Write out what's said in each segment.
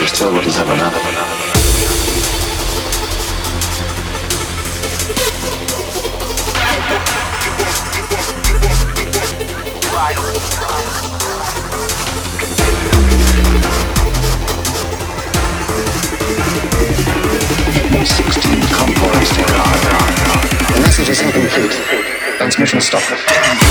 more ships, we still wouldn't have enough. Sixteen convoys to guard. The message is incomplete. Transmission stop.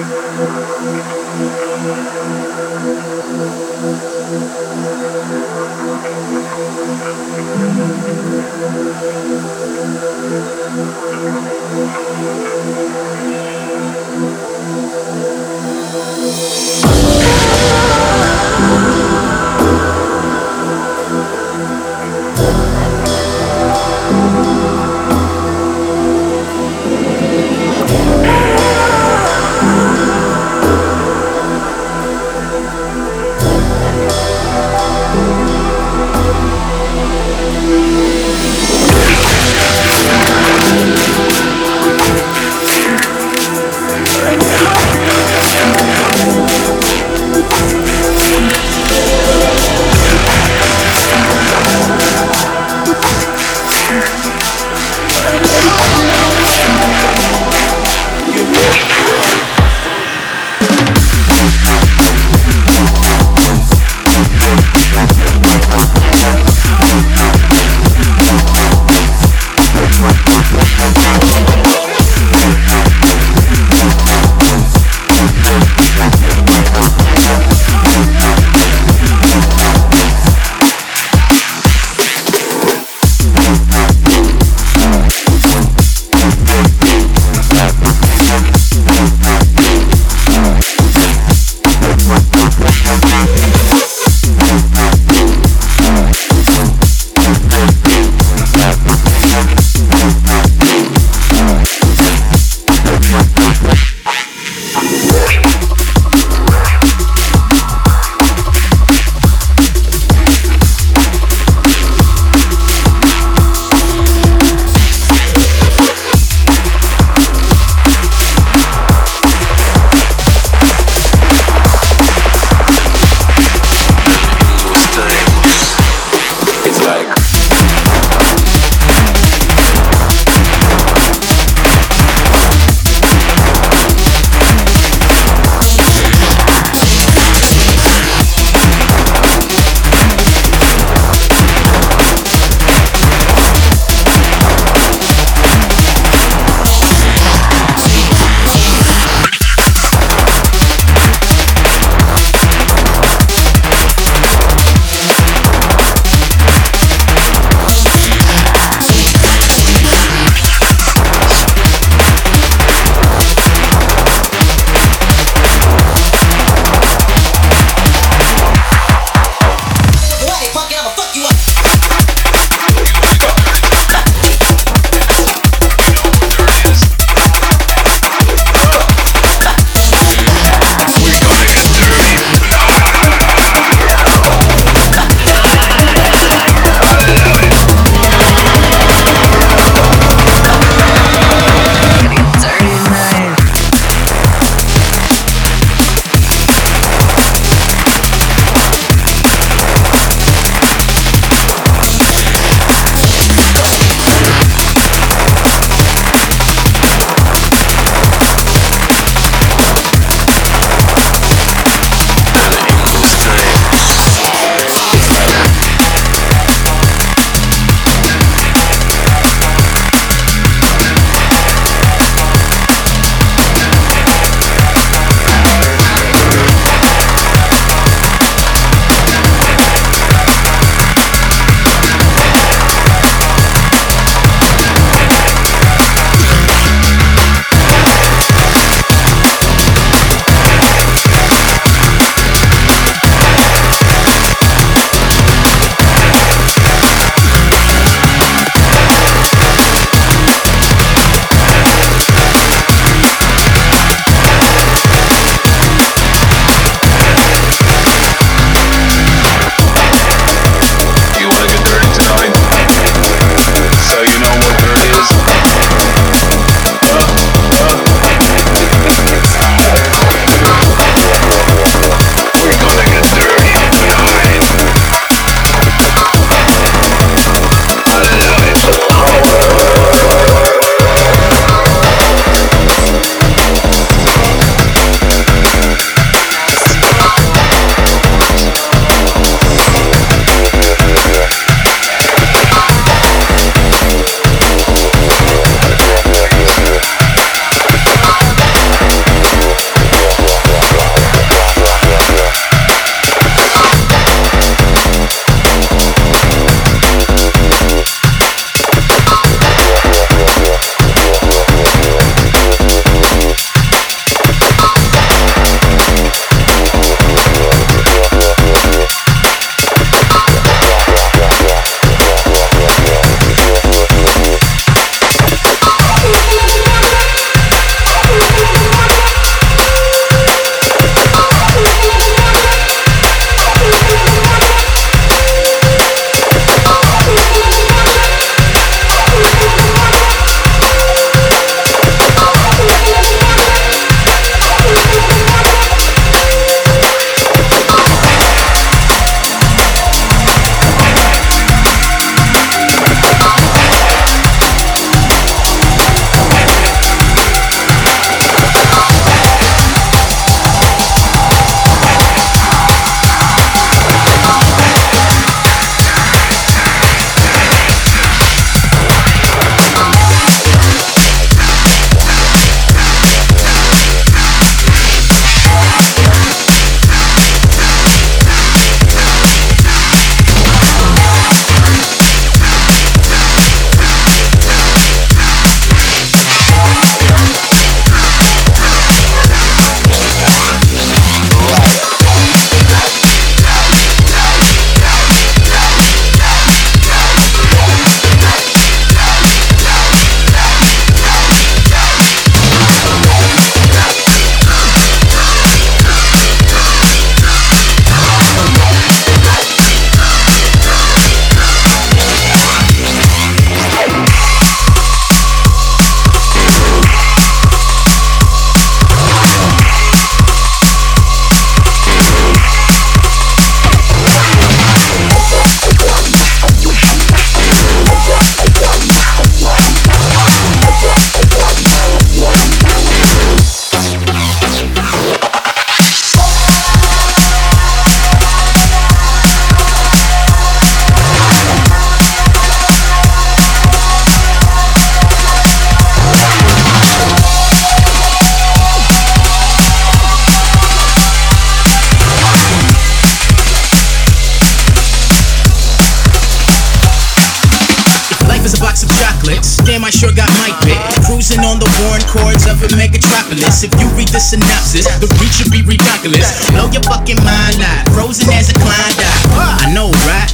Thank the synopsis, the reach should be ridiculous. Blow your fucking mind out, frozen as a Klondike. I know, right?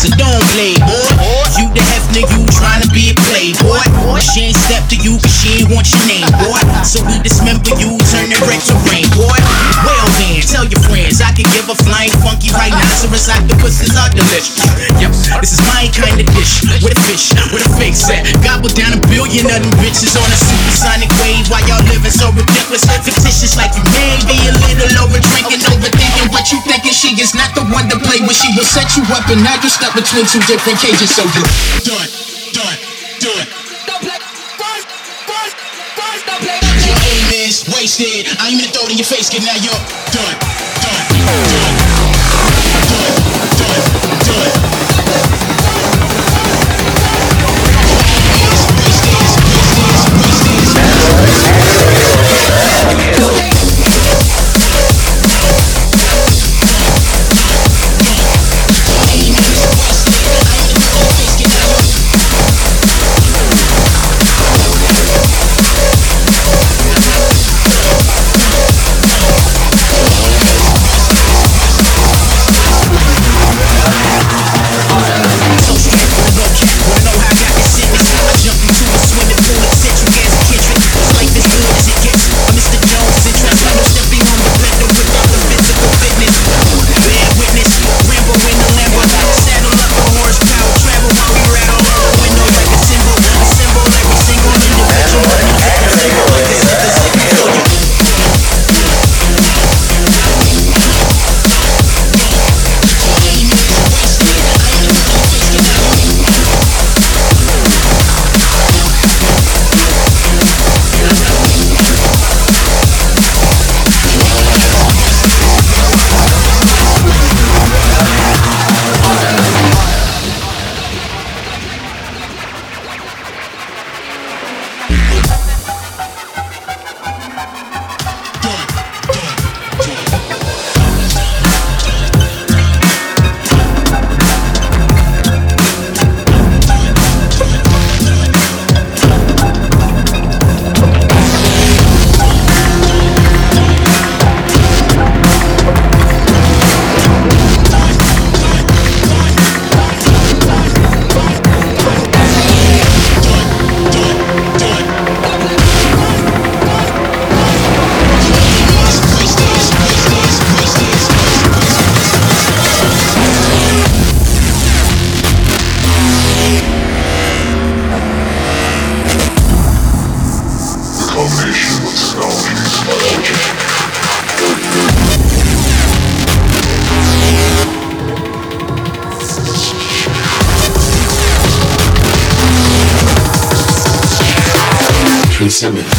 So don't play, boy. You the hefner, you trying to be a playboy. She ain't step to you, cause she ain't want your name, boy. So we dismember you, turn it red to rain, boy. Well then, tell your friends I can give a flying funky rhinoceros octopuses are delicious. Yep, this is my kind of dish. With a fish, with a fake set. Down of them bitches on a supersonic wave while y'all living so ridiculous. Fictitious like you may be a little over drinking, overthinking what you thinking. She is not the one to play with. She will set you up and now you're stuck between two different cages. So you're done, done, done. Your aim is wasted. I ain't gonna throw it in your face, kid. Now you're done, done, done, done, done, done. Transcend